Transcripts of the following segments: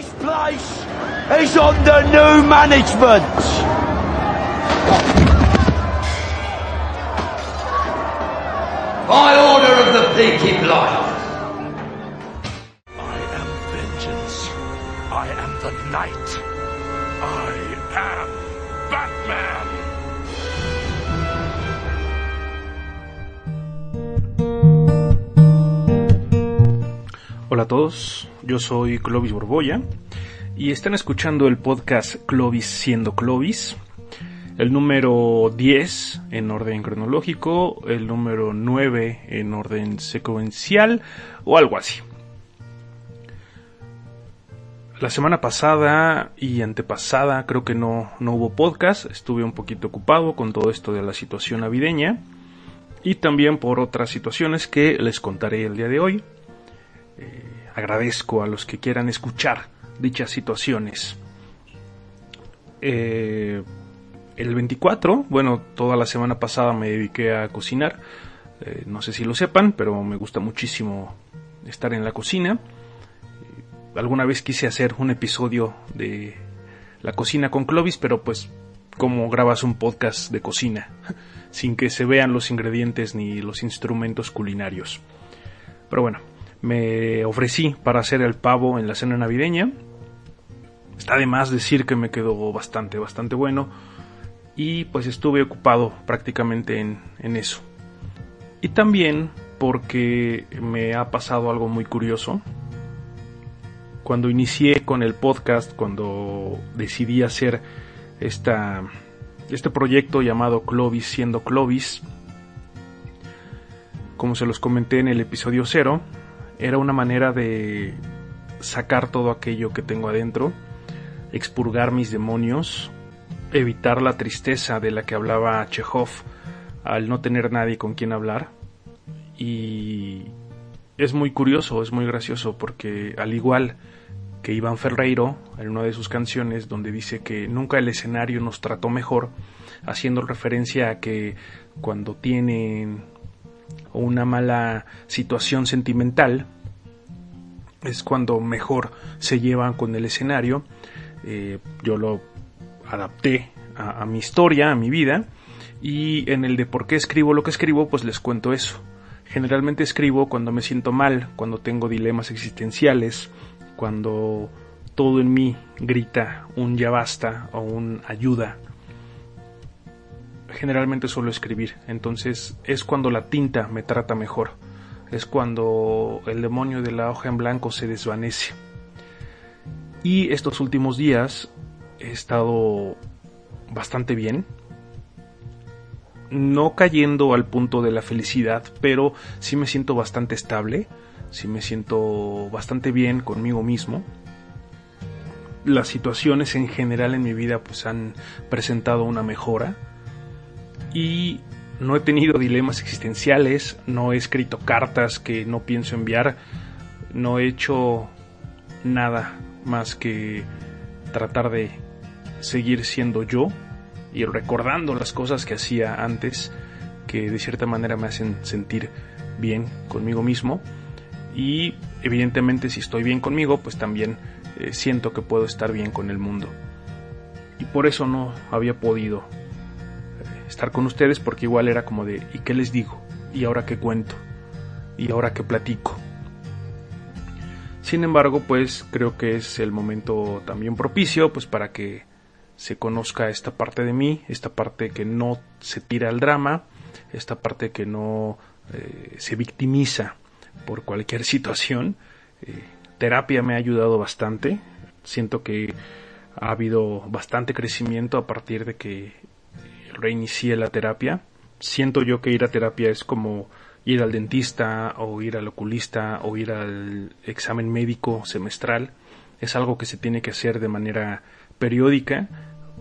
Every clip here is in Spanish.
This place is under new management. By order of the Peaky Blinders. I am vengeance. I am the night. I am Batman. Hola a todos, yo soy Clovis Borboya y están escuchando el podcast Clovis siendo Clovis, el número 10 en orden cronológico, el número 9 en orden secuencial o algo así. La semana pasada y antepasada creo que no, no hubo podcast, estuve un poquito ocupado con todo esto de la situación navideña y también por otras situaciones que les contaré el día de hoy. Eh, agradezco a los que quieran escuchar dichas situaciones. Eh, el 24, bueno, toda la semana pasada me dediqué a cocinar. Eh, no sé si lo sepan, pero me gusta muchísimo estar en la cocina. Eh, alguna vez quise hacer un episodio de la cocina con Clovis, pero pues como grabas un podcast de cocina, sin que se vean los ingredientes ni los instrumentos culinarios. Pero bueno, me ofrecí para hacer el pavo en la cena navideña. Está de más decir que me quedó bastante, bastante bueno. Y pues estuve ocupado prácticamente en, en eso. Y también porque me ha pasado algo muy curioso. Cuando inicié con el podcast, cuando decidí hacer esta, este proyecto llamado Clovis siendo Clovis, como se los comenté en el episodio 0, era una manera de sacar todo aquello que tengo adentro, expurgar mis demonios, evitar la tristeza de la que hablaba Chekhov al no tener nadie con quien hablar. Y es muy curioso, es muy gracioso, porque al igual que Iván Ferreiro, en una de sus canciones, donde dice que nunca el escenario nos trató mejor, haciendo referencia a que cuando tienen una mala situación sentimental, es cuando mejor se llevan con el escenario. Eh, yo lo adapté a, a, mi historia, a mi vida, y en el de por qué escribo lo que escribo, pues les cuento eso. Generalmente escribo cuando me siento mal, cuando tengo dilemas existenciales, cuando todo en mí grita un ya basta o un ayuda. Generalmente suelo escribir, entonces es cuando la tinta me trata mejor es cuando el demonio de la hoja en blanco se desvanece. Y estos últimos días he estado bastante bien. No cayendo al punto de la felicidad, pero sí me siento bastante estable, sí me siento bastante bien conmigo mismo. Las situaciones en general en mi vida pues han presentado una mejora y no he tenido dilemas existenciales, no he escrito cartas que no pienso enviar, no he hecho nada más que tratar de seguir siendo yo y recordando las cosas que hacía antes que de cierta manera me hacen sentir bien conmigo mismo. Y evidentemente si estoy bien conmigo pues también eh, siento que puedo estar bien con el mundo. Y por eso no había podido estar con ustedes porque igual era como de ¿y qué les digo? ¿y ahora qué cuento? ¿y ahora qué platico? Sin embargo, pues creo que es el momento también propicio pues para que se conozca esta parte de mí, esta parte que no se tira al drama, esta parte que no eh, se victimiza por cualquier situación. Eh, terapia me ha ayudado bastante, siento que ha habido bastante crecimiento a partir de que reinicié la terapia. Siento yo que ir a terapia es como ir al dentista o ir al oculista o ir al examen médico semestral. Es algo que se tiene que hacer de manera periódica,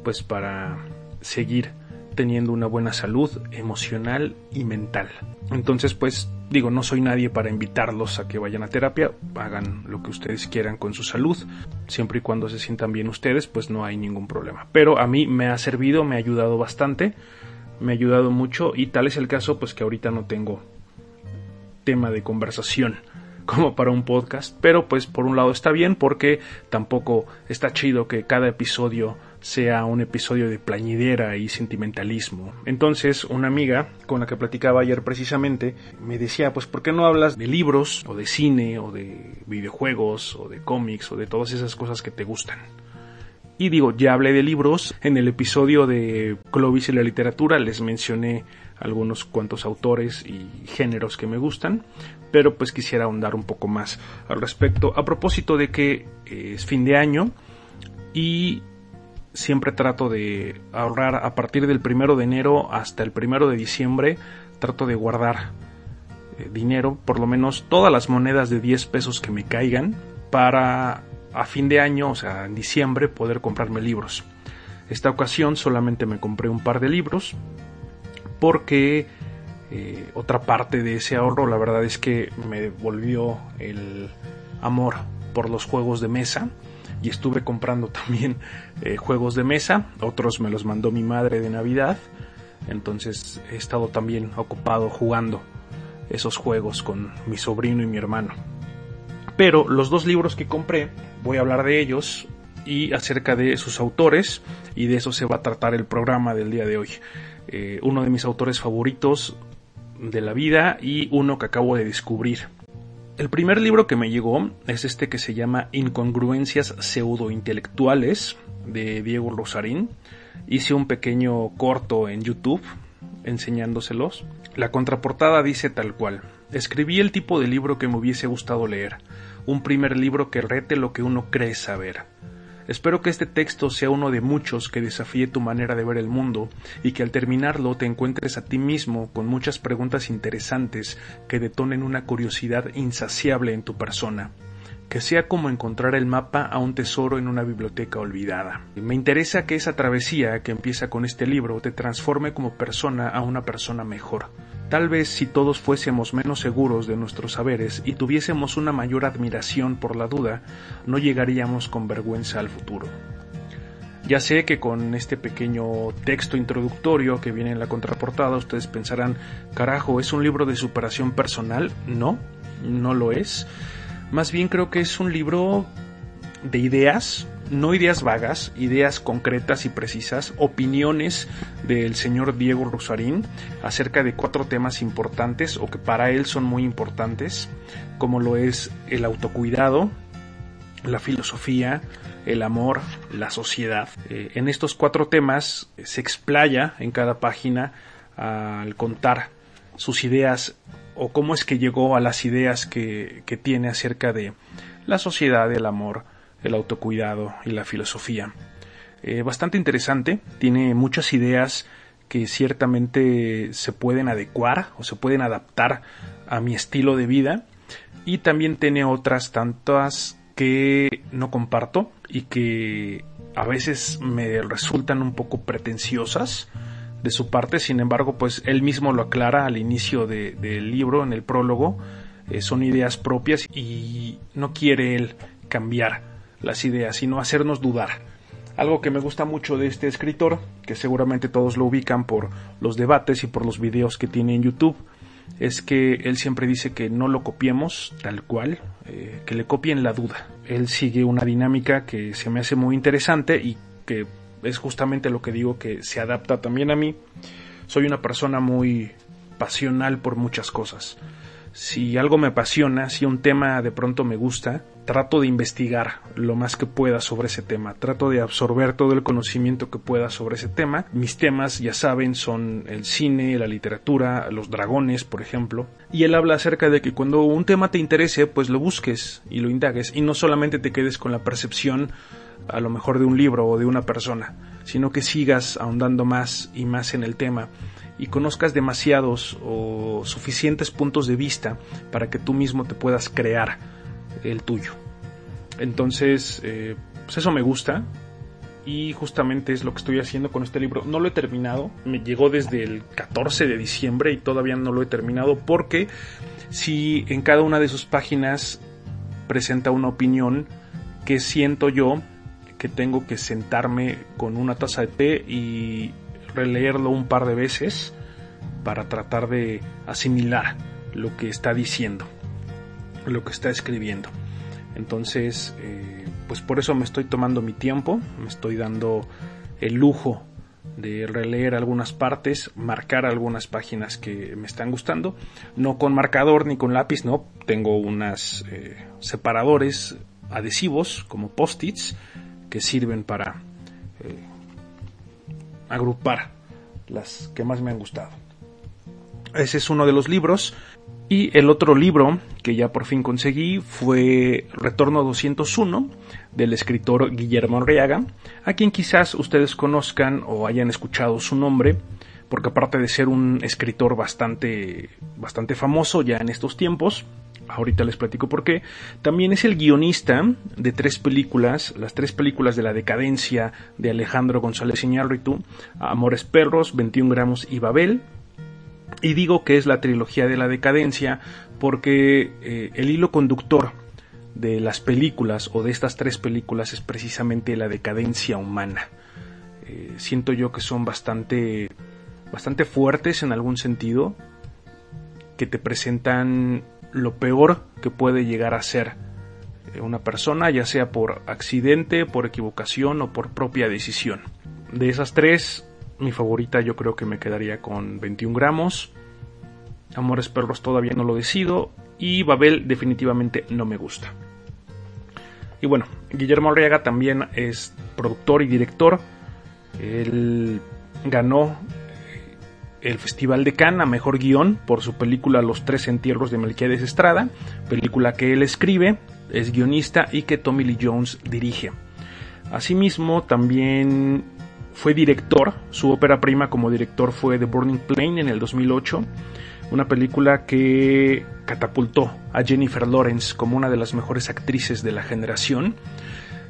pues para seguir teniendo una buena salud emocional y mental. Entonces, pues digo, no soy nadie para invitarlos a que vayan a terapia, hagan lo que ustedes quieran con su salud, siempre y cuando se sientan bien ustedes, pues no hay ningún problema. Pero a mí me ha servido, me ha ayudado bastante, me ha ayudado mucho y tal es el caso, pues que ahorita no tengo tema de conversación como para un podcast, pero pues por un lado está bien porque tampoco está chido que cada episodio sea un episodio de plañidera y sentimentalismo. Entonces, una amiga con la que platicaba ayer precisamente me decía, pues, ¿por qué no hablas de libros o de cine o de videojuegos o de cómics o de todas esas cosas que te gustan? Y digo, ya hablé de libros. En el episodio de Clovis y la literatura les mencioné algunos cuantos autores y géneros que me gustan, pero pues quisiera ahondar un poco más al respecto. A propósito de que eh, es fin de año y siempre trato de ahorrar a partir del primero de enero hasta el primero de diciembre. Trato de guardar eh, dinero, por lo menos todas las monedas de 10 pesos que me caigan, para a fin de año, o sea, en diciembre, poder comprarme libros. Esta ocasión solamente me compré un par de libros porque eh, otra parte de ese ahorro, la verdad es que me volvió el amor por los juegos de mesa y estuve comprando también eh, juegos de mesa, otros me los mandó mi madre de Navidad, entonces he estado también ocupado jugando esos juegos con mi sobrino y mi hermano. Pero los dos libros que compré, voy a hablar de ellos y acerca de sus autores y de eso se va a tratar el programa del día de hoy. Eh, uno de mis autores favoritos de la vida y uno que acabo de descubrir el primer libro que me llegó es este que se llama Incongruencias pseudointelectuales de Diego Rosarín. Hice un pequeño corto en YouTube enseñándoselos. La contraportada dice tal cual. Escribí el tipo de libro que me hubiese gustado leer, un primer libro que rete lo que uno cree saber. Espero que este texto sea uno de muchos que desafíe tu manera de ver el mundo y que al terminarlo te encuentres a ti mismo con muchas preguntas interesantes que detonen una curiosidad insaciable en tu persona que sea como encontrar el mapa a un tesoro en una biblioteca olvidada. Me interesa que esa travesía que empieza con este libro te transforme como persona a una persona mejor. Tal vez si todos fuésemos menos seguros de nuestros saberes y tuviésemos una mayor admiración por la duda, no llegaríamos con vergüenza al futuro. Ya sé que con este pequeño texto introductorio que viene en la contraportada ustedes pensarán, carajo, ¿es un libro de superación personal? No, no lo es más bien creo que es un libro de ideas, no ideas vagas, ideas concretas y precisas, opiniones del señor Diego Rosarín acerca de cuatro temas importantes o que para él son muy importantes, como lo es el autocuidado, la filosofía, el amor, la sociedad. Eh, en estos cuatro temas se explaya en cada página al contar sus ideas o cómo es que llegó a las ideas que, tiene acerca de la sociedad, el amor, el autocuidado y la filosofía. Eh, bastante interesante, tiene muchas ideas que ciertamente se pueden adecuar o se pueden adaptar a mi estilo de vida y también tiene otras tantas que no comparto y que a veces me resultan un poco pretenciosas de su parte, sin embargo, pues él mismo lo aclara al inicio del libro, en el prólogo, eh, son ideas propias y no quiere él cambiar las ideas, sino hacernos dudar. Algo que me gusta mucho de este escritor, que seguramente todos lo ubican por los debates y por los videos que tiene en YouTube, es que él siempre dice que no lo copiemos tal cual, eh, que le copien la duda. Él sigue una dinámica que se me hace muy interesante y que es justamente lo que digo que se adapta también a mí. Soy una persona muy pasional por muchas cosas. Si algo me apasiona, si un tema de pronto me gusta, trato de investigar lo más que pueda sobre ese tema, trato de absorber todo el conocimiento que pueda sobre ese tema. Mis temas, ya saben, son el cine, la literatura, los dragones, por ejemplo. Y él habla acerca de que cuando un tema te interese, pues lo busques y lo indagues y no solamente te quedes con la percepción a lo mejor de un libro o de una persona, sino que sigas ahondando más y más en el tema y conozcas demasiados o suficientes puntos de vista para que tú mismo te puedas crear el tuyo. Entonces, eh, pues eso me gusta y justamente es lo que estoy haciendo con este libro. No lo he terminado, me llegó desde el 14 de diciembre y todavía no lo he terminado porque si en cada una de sus páginas presenta una opinión que siento yo que tengo que sentarme con una taza de té y releerlo un par de veces para tratar de asimilar lo que está diciendo. lo que está escribiendo. Entonces, eh, pues por eso me estoy tomando mi tiempo, me estoy dando el lujo de releer algunas partes, marcar algunas páginas que me están gustando, no con marcador ni con lápiz, no, tengo unas eh, separadores adhesivos como post-its que sirven para eh, agrupar las que más me han gustado. Ese es uno de los libros. Y el otro libro que ya por fin conseguí fue Retorno 201 del escritor Guillermo Arriaga, a quien quizás ustedes conozcan o hayan escuchado su nombre, porque aparte de ser un escritor bastante, bastante famoso ya en estos tiempos, ahorita les platico por qué, también es el guionista de tres películas, las tres películas de la decadencia de Alejandro González Iñárritu, Amores Perros, 21 gramos y Babel, y digo que es la trilogía de la decadencia porque eh, el hilo conductor de las películas o de estas tres películas es precisamente la decadencia humana. Eh, siento yo que son bastante, bastante fuertes en algún sentido, que te presentan lo peor que puede llegar a ser eh, una persona, ya sea por accidente, por equivocación o por propia decisión. De esas tres, mi favorita yo creo que me quedaría con 21 gramos. Amores Perros todavía no lo decido. Y Babel definitivamente no me gusta. Y bueno, Guillermo Arriaga también es productor y director. Él ganó el Festival de Cannes a Mejor Guión por su película Los Tres Entierros de Melquiades Estrada, película que él escribe, es guionista y que Tommy Lee Jones dirige. Asimismo, también fue director, su ópera prima como director fue The Burning Plane en el 2008, una película que catapultó a Jennifer Lawrence como una de las mejores actrices de la generación.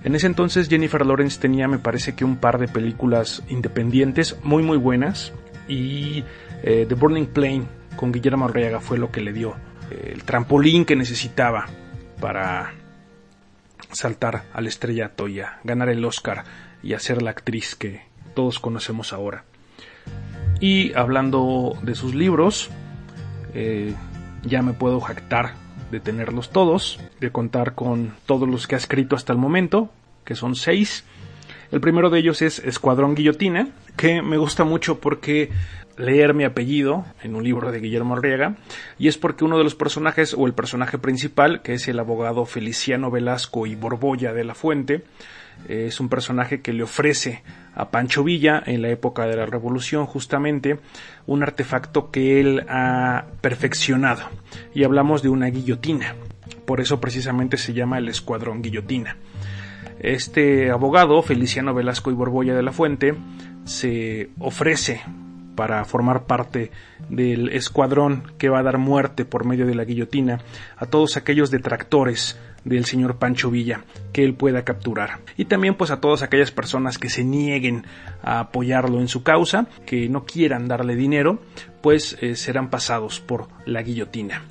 En ese entonces Jennifer Lawrence tenía me parece que un par de películas independientes muy muy buenas y eh, The Burning Plane con Guillermo Arriaga fue lo que le dio eh, el trampolín que necesitaba para saltar al estrellato y a ganar el Oscar y a ser la actriz que, todos conocemos ahora. Y hablando de sus libros, eh, ya me puedo jactar de tenerlos todos, de contar con todos los que ha escrito hasta el momento, que son seis. El primero de ellos es Escuadrón Guillotina, que me gusta mucho porque leer mi apellido en un libro de Guillermo Arriaga, y es porque uno de los personajes, o el personaje principal, que es el abogado Feliciano Velasco y Borbolla de la Fuente, es un personaje que le ofrece a Pancho Villa en la época de la Revolución justamente un artefacto que él ha perfeccionado y hablamos de una guillotina. Por eso precisamente se llama el Escuadrón Guillotina. Este abogado, Feliciano Velasco y Borbolla de la Fuente, se ofrece para formar parte del escuadrón que va a dar muerte por medio de la guillotina a todos aquellos detractores del señor Pancho Villa que él pueda capturar. Y también pues a todas aquellas personas que se nieguen a apoyarlo en su causa, que no quieran darle dinero, pues eh, serán pasados por la guillotina.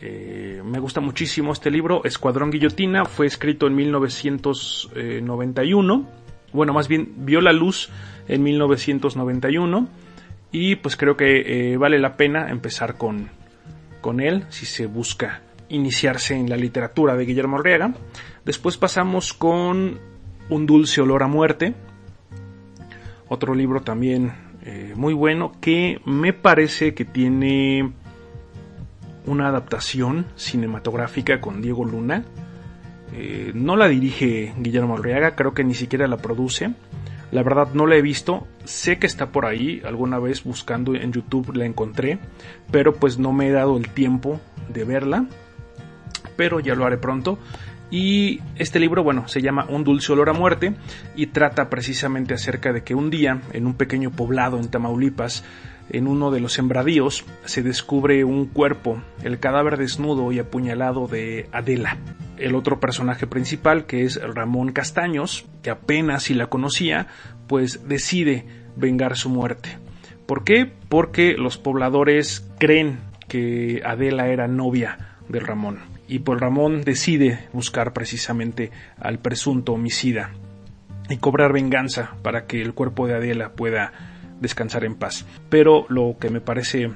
Eh, me gusta muchísimo este libro, Escuadrón Guillotina, fue escrito en 1991, bueno, más bien vio la luz en 1991 y pues creo que eh, vale la pena empezar con, con él si se busca iniciarse en la literatura de Guillermo Arriaga. Después pasamos con Un dulce olor a muerte, otro libro también eh, muy bueno que me parece que tiene una adaptación cinematográfica con Diego Luna. Eh, no la dirige Guillermo Arriaga, creo que ni siquiera la produce. La verdad no la he visto, sé que está por ahí, alguna vez buscando en YouTube la encontré, pero pues no me he dado el tiempo de verla pero ya lo haré pronto. Y este libro, bueno, se llama Un dulce olor a muerte y trata precisamente acerca de que un día, en un pequeño poblado en Tamaulipas, en uno de los sembradíos, se descubre un cuerpo, el cadáver desnudo y apuñalado de Adela. El otro personaje principal, que es Ramón Castaños, que apenas si la conocía, pues decide vengar su muerte. ¿Por qué? Porque los pobladores creen que Adela era novia de Ramón y pues Ramón decide buscar precisamente al presunto homicida y cobrar venganza para que el cuerpo de Adela pueda descansar en paz. Pero lo que me parece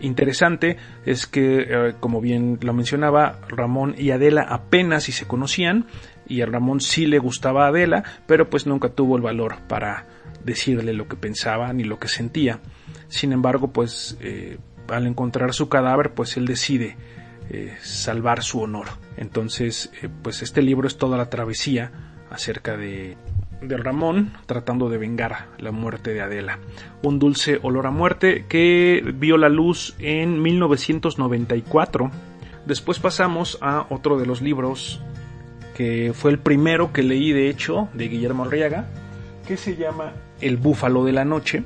interesante es que, eh, como bien lo mencionaba, Ramón y Adela apenas si se conocían y a Ramón sí le gustaba a Adela, pero pues nunca tuvo el valor para decirle lo que pensaba ni lo que sentía. Sin embargo, pues eh, al encontrar su cadáver, pues él decide eh, salvar su honor. Entonces, pues este libro es toda la travesía acerca de de Ramón tratando de vengar la muerte de Adela. Un dulce olor a muerte que vio la luz en 1994. Después pasamos a otro de los libros que fue el primero que leí de hecho de Guillermo Arriaga, que se llama El búfalo de la noche,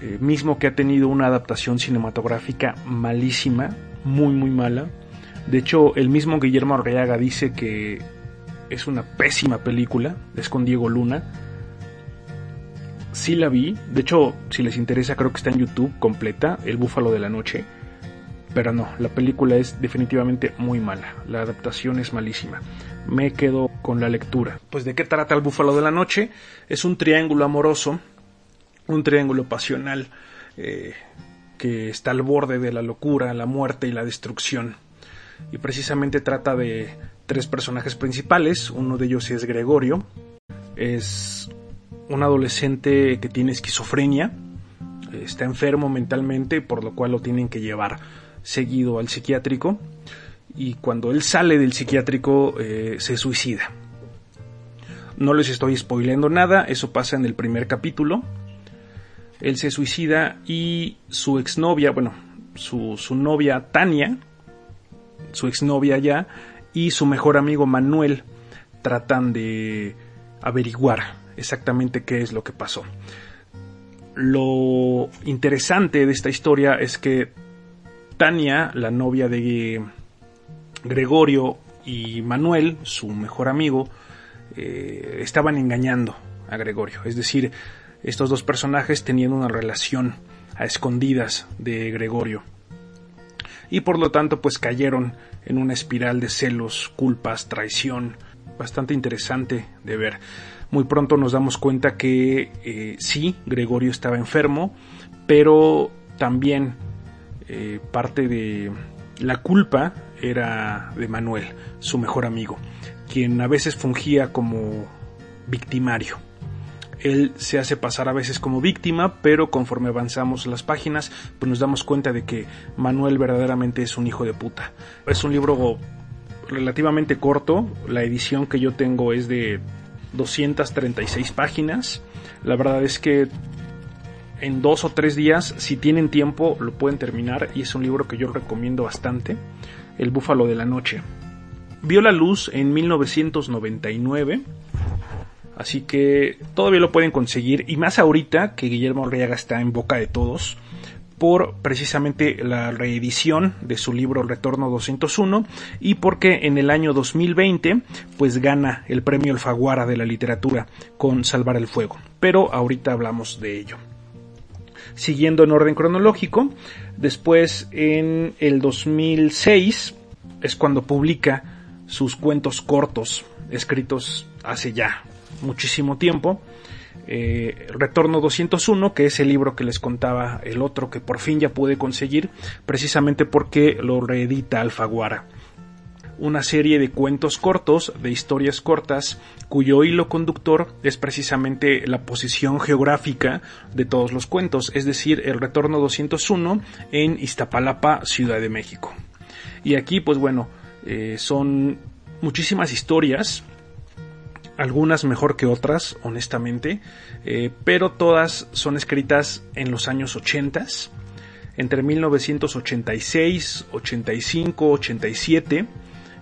eh, mismo que ha tenido una adaptación cinematográfica malísima, muy muy mala. De hecho, el mismo Guillermo Arriaga dice que es una pésima película, es con Diego Luna. Sí la vi, de hecho, si les interesa, creo que está en YouTube completa, El Búfalo de la Noche. Pero no, la película es definitivamente muy mala, la adaptación es malísima. Me quedo con la lectura. Pues de qué trata El Búfalo de la Noche? Es un triángulo amoroso, un triángulo pasional eh, que está al borde de la locura, la muerte y la destrucción. Y precisamente trata de tres personajes principales. Uno de ellos es Gregorio. Es un adolescente que tiene esquizofrenia. Está enfermo mentalmente, por lo cual lo tienen que llevar seguido al psiquiátrico. Y cuando él sale del psiquiátrico eh, se suicida. No les estoy spoileando nada, eso pasa en el primer capítulo. Él se suicida y su exnovia, bueno, su, su novia Tania, su exnovia ya, y su mejor amigo Manuel tratan de averiguar exactamente qué es lo que pasó. Lo interesante de esta historia es que Tania, la novia de Gregorio y Manuel, su mejor amigo, eh, estaban engañando a Gregorio. Es decir, estos dos personajes tenían una relación a escondidas de Gregorio. Y por lo tanto, pues cayeron en una espiral de celos, culpas, traición, bastante interesante de ver. Muy pronto nos damos cuenta que eh, sí, Gregorio estaba enfermo, pero también eh, parte de la culpa era de Manuel, su mejor amigo, quien a veces fungía como victimario. Él se hace pasar a veces como víctima, pero conforme avanzamos las páginas, pues nos damos cuenta de que Manuel verdaderamente es un hijo de puta. Es un libro relativamente corto, la edición que yo tengo es de 236 páginas. La verdad es que en dos o tres días, si tienen tiempo, lo pueden terminar y es un libro que yo recomiendo bastante, El Búfalo de la Noche. Vio la luz en 1999 Así que todavía lo pueden conseguir y más ahorita que Guillermo Arriaga está en boca de todos por precisamente la reedición de su libro Retorno 201 y porque en el año 2020 pues gana el premio Alfaguara de la literatura con Salvar el Fuego. Pero ahorita hablamos de ello. Siguiendo en orden cronológico, después en el 2006 es cuando publica sus cuentos cortos escritos hace ya muchísimo tiempo. Eh, Retorno 201, que es el libro que les contaba el otro que por fin ya pude conseguir, precisamente porque lo reedita Alfaguara. Una serie de cuentos cortos, de historias cortas, cuyo hilo conductor es precisamente la posición geográfica de todos los cuentos, es decir, el Retorno 201 en Iztapalapa, Ciudad de México. Y aquí, pues bueno, eh, son muchísimas historias algunas mejor que otras, honestamente, eh, pero todas son escritas en los años 80, entre 1986, 85, 87.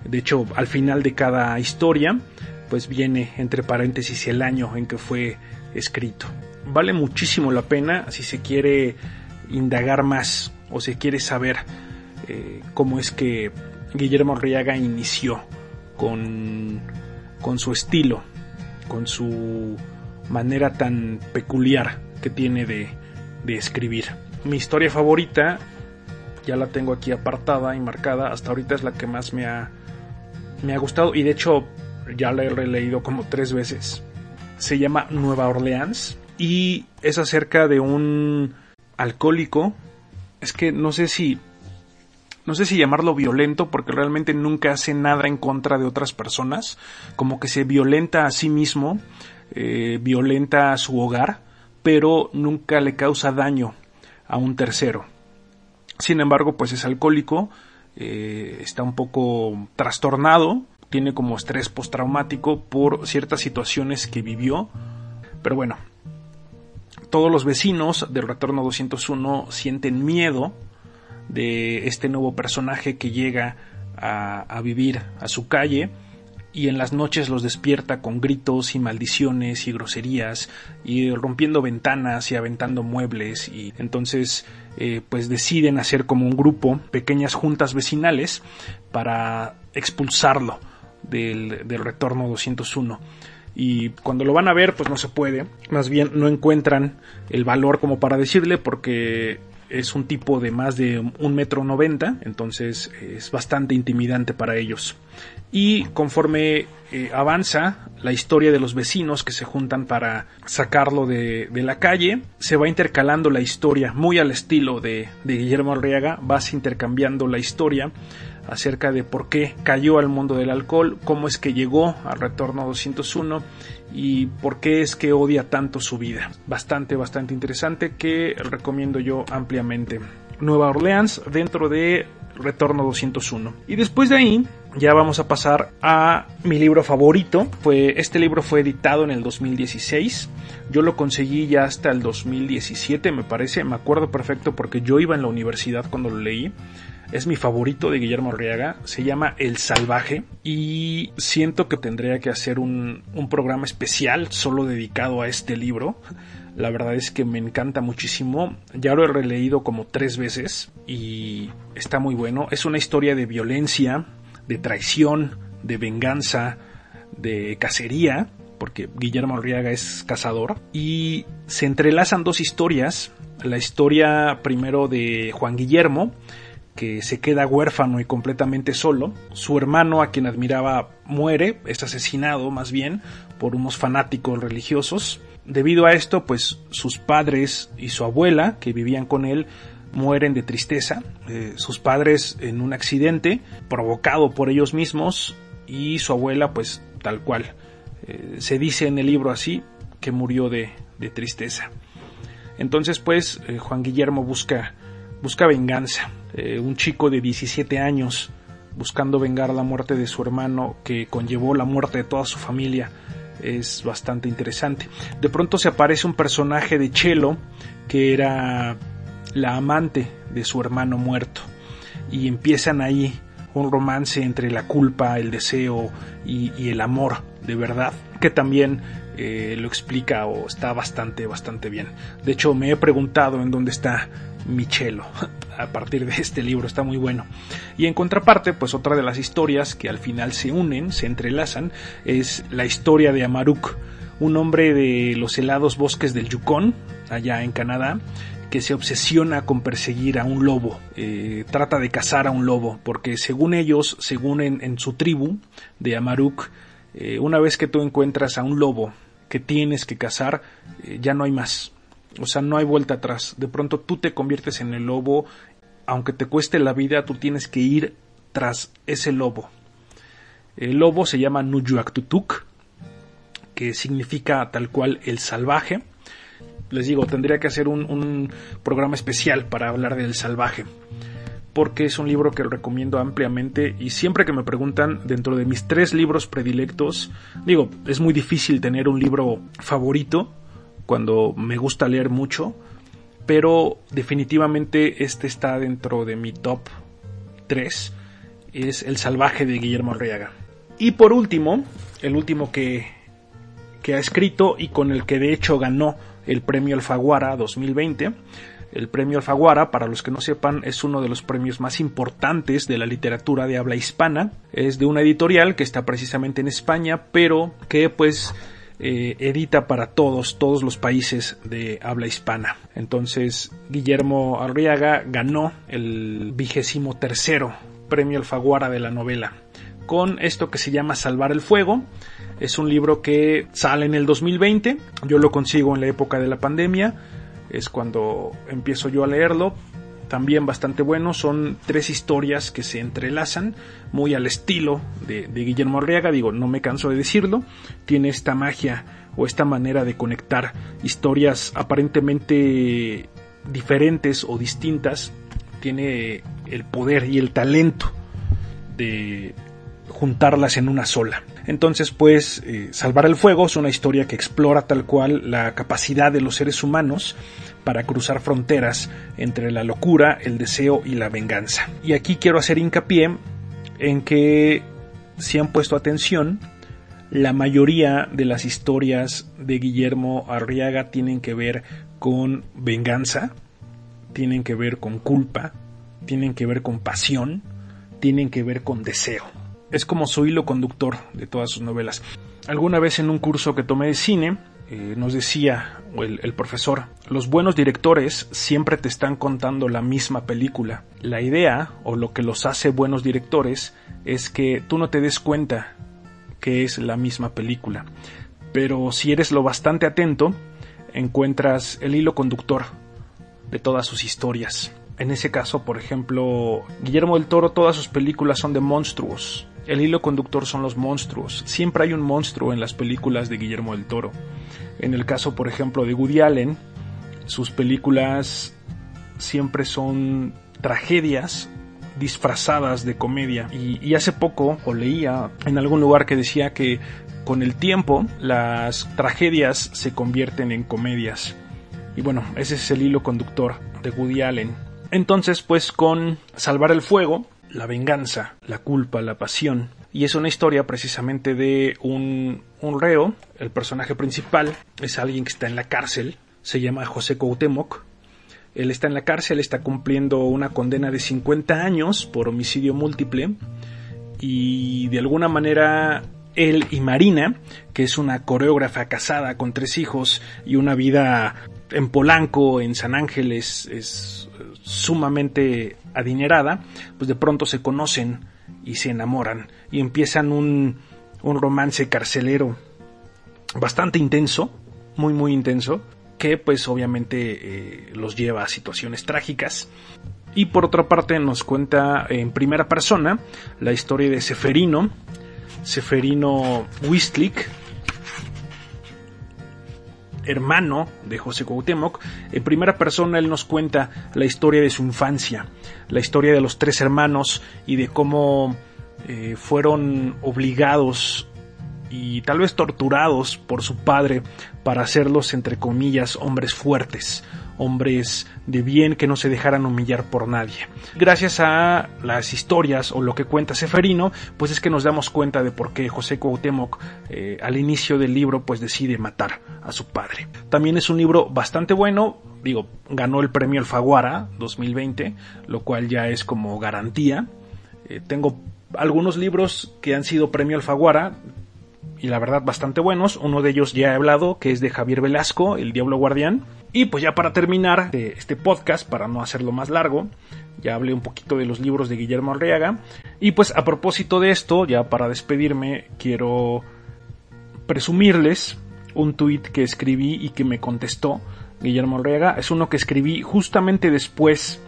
De hecho, al final de cada historia, pues viene entre paréntesis el año en que fue escrito. Vale muchísimo la pena si se quiere indagar más o se quiere saber eh, cómo es que Guillermo Arriaga inició con con su estilo, con su manera tan peculiar que tiene de, escribir. Mi historia favorita, ya la tengo aquí apartada y marcada, hasta ahorita es la que más me ha, me ha gustado y de hecho ya la he releído como tres veces. Se llama Nueva Orleans y es acerca de un alcohólico es que no sé si no sé si llamarlo violento porque realmente nunca hace nada en contra de otras personas, como que se violenta a sí mismo, eh, violenta a su hogar, pero nunca le causa daño a un tercero. Sin embargo, pues es alcohólico, eh, está un poco trastornado, tiene como estrés postraumático por ciertas situaciones que vivió, pero bueno, todos los vecinos del Retorno 201 sienten miedo de este nuevo personaje que llega a, vivir a su calle y en las noches los despierta con gritos y maldiciones y groserías y rompiendo ventanas y aventando muebles y entonces eh, pues deciden hacer como un grupo pequeñas juntas vecinales para expulsarlo del, del retorno 201 y cuando lo van a ver pues no se puede. Más bien no encuentran el valor como para decirle porque es un tipo de más de un metro noventa, entonces es bastante intimidante para ellos. Y conforme eh, avanza la historia de los vecinos que se juntan para sacarlo de, la calle, se va intercalando la historia, muy al estilo de, de Guillermo Arriaga, vas intercambiando la historia acerca de por qué cayó al mundo del alcohol, cómo es que llegó al retorno 201 y por qué es que odia tanto su vida. Bastante, bastante interesante que recomiendo yo ampliamente. Nueva Orleans dentro de Retorno 201. Y después de ahí ya vamos a pasar a mi libro favorito. Fue, este libro fue editado en el 2016. Yo lo conseguí ya hasta el 2017, me parece. Me acuerdo perfecto porque yo iba en la universidad cuando lo leí es mi favorito de Guillermo Arriaga, se llama El Salvaje y siento que tendría que hacer un, programa especial solo dedicado a este libro. La verdad es que me encanta muchísimo. Ya lo he releído como tres veces y está muy bueno. Es una historia de violencia, de traición, de venganza, de cacería, porque Guillermo Arriaga es cazador. Y se entrelazan dos historias. La historia primero de Juan Guillermo, que se queda huérfano y completamente solo. Su hermano, a quien admiraba, muere, es asesinado más bien por unos fanáticos religiosos. Debido a esto, pues sus padres y su abuela, que vivían con él, mueren de tristeza. Eh, sus padres en un accidente provocado por ellos mismos y su abuela, pues tal cual. Eh, se dice en el libro así, que murió de, de tristeza. Entonces, pues, eh, Juan Guillermo busca, busca venganza eh, un chico de 17 años buscando vengar la muerte de su hermano que conllevó la muerte de toda su familia es bastante interesante. De pronto se aparece un personaje de Chelo que era la amante de su hermano muerto y empiezan ahí un romance entre la culpa, el deseo y, el amor de verdad que también eh, lo explica o está bastante bastante bien. De hecho me he preguntado en dónde está Michelo a partir de este libro, está muy bueno. Y en contraparte, pues otra de las historias que al final se unen, se entrelazan, es la historia de Amaruk, un hombre de los helados bosques del Yukon, allá en Canadá, que se obsesiona con perseguir a un lobo, eh, trata de cazar a un lobo, porque según ellos, según en, su tribu de Amaruk, eh, una vez que tú encuentras a un lobo que tienes que cazar, eh, ya no hay más o sea, no hay vuelta atrás. De pronto tú te conviertes en el lobo, aunque te cueste la vida, tú tienes que ir tras ese lobo. El lobo se llama Nuyuaktutuk, que significa tal cual el salvaje. Les digo, tendría que hacer un, un programa especial para hablar del salvaje porque es un libro que recomiendo ampliamente y siempre que me preguntan dentro de mis tres libros predilectos, digo, es muy difícil tener un libro favorito, cuando me gusta leer mucho, pero definitivamente este está dentro de mi top 3, es El salvaje de Guillermo Arriaga. Y por último, el último que, que ha escrito y con el que de hecho ganó el premio Alfaguara 2020, el premio Alfaguara, para los que no sepan, es uno de los premios más importantes de la literatura de habla hispana. Es de una editorial que está precisamente en España, pero que pues eh, edita para todos, todos los países de habla hispana. Entonces, Guillermo Arriaga ganó el vigésimo tercero premio Alfaguara de la novela con esto que se llama Salvar el Fuego. Es un libro que sale en el 2020. Yo lo consigo en la época de la pandemia. Es cuando empiezo yo a leerlo. También bastante bueno. Son tres historias que se entrelazan, muy al estilo de, Guillermo Arriaga. Digo, no me canso de decirlo. Tiene esta magia o esta manera de conectar historias aparentemente diferentes o distintas. Tiene el poder y el talento de juntarlas en una sola. Entonces, pues, eh, Salvar el Fuego es una historia que explora tal cual la capacidad de los seres humanos para cruzar fronteras entre la locura, el deseo y la venganza. Y aquí quiero hacer hincapié en que si han puesto atención, la mayoría de las historias de Guillermo Arriaga tienen que ver con venganza, tienen que ver con culpa, tienen que ver con pasión, tienen que ver con deseo es como su hilo conductor de todas sus novelas. Alguna vez en un curso que tomé de cine, eh, nos decía el, el, profesor, los buenos directores siempre te están contando la misma película. La idea, o lo que los hace buenos directores, es que tú no te des cuenta que es la misma película. Pero si eres lo bastante atento, encuentras el hilo conductor de todas sus historias. En ese caso, por ejemplo, Guillermo del Toro, todas sus películas son de monstruos, el hilo conductor son los monstruos. Siempre hay un monstruo en las películas de Guillermo del Toro. En el caso, por ejemplo, de Woody Allen, sus películas siempre son tragedias disfrazadas de comedia. Y, hace poco, o leía en algún lugar que decía que con el tiempo las tragedias se convierten en comedias. Y bueno, ese es el hilo conductor de Woody Allen. Entonces, pues con Salvar el Fuego, la venganza, la culpa, la pasión. Y es una historia precisamente de un, un reo, el personaje principal es alguien que está en la cárcel, se llama José Cuauhtémoc. Él está en la cárcel, está cumpliendo una condena de 50 años por homicidio múltiple y de alguna manera él y Marina, que es una coreógrafa casada con tres hijos y una vida en Polanco, en San Ángeles, es sumamente adinerada, pues de pronto se conocen y se enamoran y empiezan un, un romance carcelero bastante intenso, muy muy intenso, que pues obviamente eh, los lleva a situaciones trágicas. Y por otra parte nos cuenta en primera persona la historia de Seferino, Seferino Wistlik, hermano de José Cuauhtémoc, en primera persona él nos cuenta la historia de su infancia, la historia de los tres hermanos y de cómo eh, fueron obligados y tal vez torturados por su padre para hacerlos, entre comillas, hombres fuertes, hombres de bien que no se dejaran humillar por nadie. Gracias a las historias o lo que cuenta Seferino, pues es que nos damos cuenta de por qué José Cuauhtémoc eh, al inicio del libro pues decide matar a su padre. También es un libro bastante bueno, digo, ganó el premio Alfaguara 2020, lo cual ya es como garantía. Eh, tengo algunos libros que han sido premio Alfaguara, y la verdad bastante buenos. Uno de ellos ya he hablado, que es de Javier Velasco, El Diablo Guardián. Y pues ya para terminar este podcast, para no hacerlo más largo, ya hablé un poquito de los libros de Guillermo Arriaga. Y pues a propósito de esto, ya para despedirme, quiero presumirles un tuit que escribí y que me contestó Guillermo Arriaga. Es uno que escribí justamente después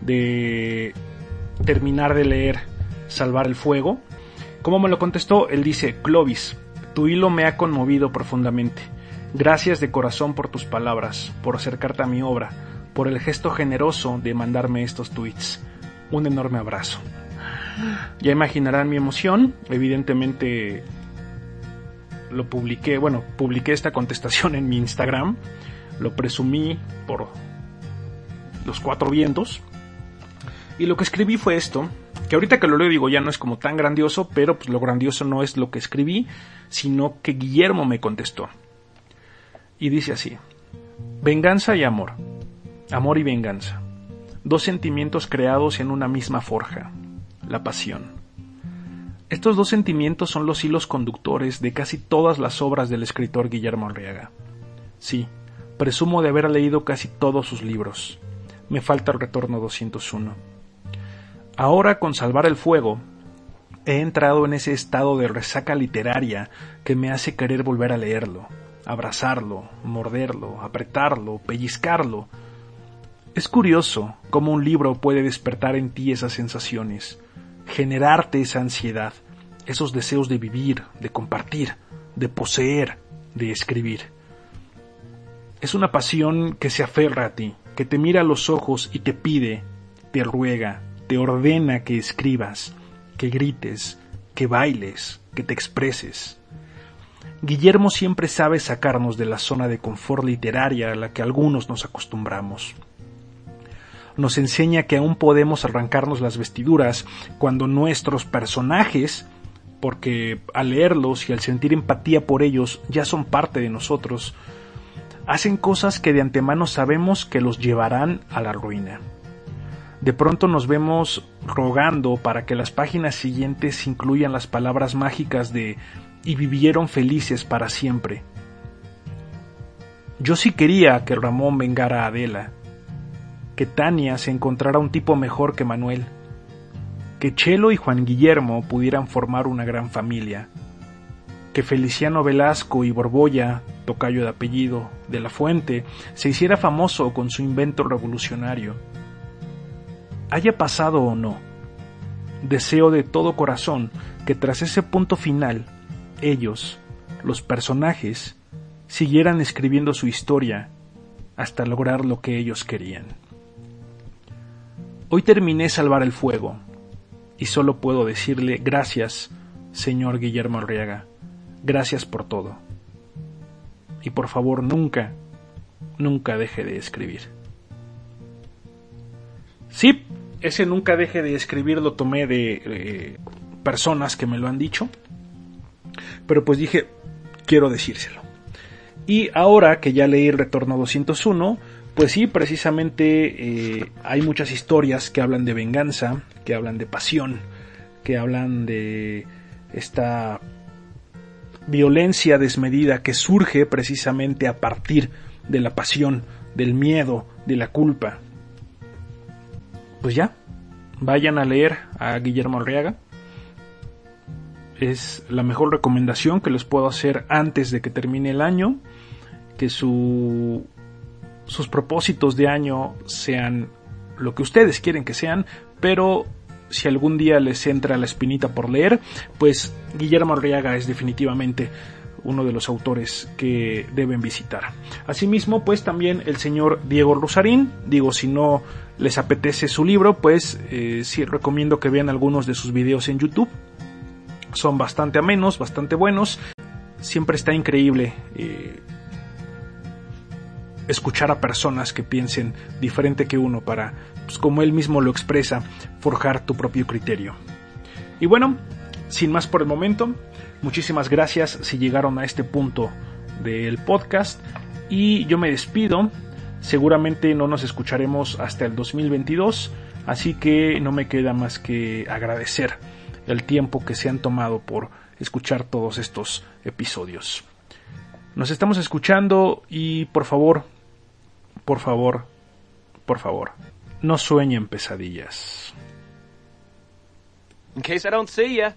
de terminar de leer Salvar el Fuego. Como me lo contestó, él dice, Clovis, tu hilo me ha conmovido profundamente. Gracias de corazón por tus palabras, por acercarte a mi obra, por el gesto generoso de mandarme estos tweets. Un enorme abrazo. Ya imaginarán mi emoción, evidentemente lo publiqué, bueno, publiqué esta contestación en mi Instagram, lo presumí por los cuatro vientos, y lo que escribí fue esto, que ahorita que lo leo digo ya no es como tan grandioso, pero pues lo grandioso no es lo que escribí, sino que Guillermo me contestó. Y dice así, venganza y amor, amor y venganza, dos sentimientos creados en una misma forja, la pasión. Estos dos sentimientos son los hilos conductores de casi todas las obras del escritor Guillermo Arriaga. Sí, presumo de haber leído casi todos sus libros. Me falta el retorno 201 Ahora con Salvar el Fuego, he entrado en ese estado de resaca literaria que me hace querer volver a leerlo, abrazarlo, morderlo, apretarlo, pellizcarlo. Es curioso cómo un libro puede despertar en ti esas sensaciones, generarte esa ansiedad, esos deseos de vivir, de compartir, de poseer, de escribir. Es una pasión que se aferra a ti, que te mira a los ojos y te pide, te ruega, te ordena que escribas, que grites, que bailes, que te expreses. Guillermo siempre sabe sacarnos de la zona de confort literaria a la que algunos nos acostumbramos. Nos enseña que aún podemos arrancarnos las vestiduras cuando nuestros personajes, porque al leerlos y al sentir empatía por ellos ya son parte de nosotros, hacen cosas que de antemano sabemos que los llevarán a la ruina. De pronto nos vemos rogando para que las páginas siguientes incluyan las palabras mágicas de y vivieron felices para siempre. Yo sí quería que Ramón vengara a Adela, que Tania se encontrara un tipo mejor que Manuel, que Chelo y Juan Guillermo pudieran formar una gran familia, que Feliciano Velasco y Borbolla, tocayo de apellido, de la Fuente, se hiciera famoso con su invento revolucionario. Haya pasado o no, deseo de todo corazón que tras ese punto final ellos, los personajes, siguieran escribiendo su historia hasta lograr lo que ellos querían. Hoy terminé Salvar el Fuego y solo puedo decirle gracias, señor Guillermo Arriaga, gracias por todo. Y por favor nunca, nunca deje de escribir. Sí, ese nunca deje de escribir lo tomé de eh, personas que me lo han dicho pero pues dije, quiero decírselo. Y ahora que ya leí Retorno 201, pues sí, precisamente eh, hay muchas historias que hablan de venganza, que hablan de pasión, que hablan de esta violencia desmedida que surge precisamente a partir de la pasión, del miedo, de la culpa. Pues ya, vayan a leer a Guillermo Arriaga, es la mejor recomendación que les puedo hacer antes de que termine el año, que su, sus propósitos de año sean lo que ustedes quieren que sean, pero si algún día les entra la espinita por leer, pues Guillermo Arriaga es definitivamente uno de los autores que deben visitar. Asimismo, pues también el señor Diego Rosarín, digo, si no les apetece su libro, pues eh, sí recomiendo que vean algunos de sus videos en YouTube son bastante amenos, bastante buenos. Siempre está increíble eh, escuchar a personas que piensen diferente que uno para, pues, como él mismo lo expresa, forjar tu propio criterio. Y bueno, sin más por el momento, muchísimas gracias si llegaron a este punto del podcast y yo me despido. Seguramente no nos escucharemos hasta el 2022, así que no me queda más que agradecer el tiempo que se han tomado por escuchar todos estos episodios. Nos estamos escuchando y por favor, por favor, por favor, no sueñen pesadillas. In case I don't see ya,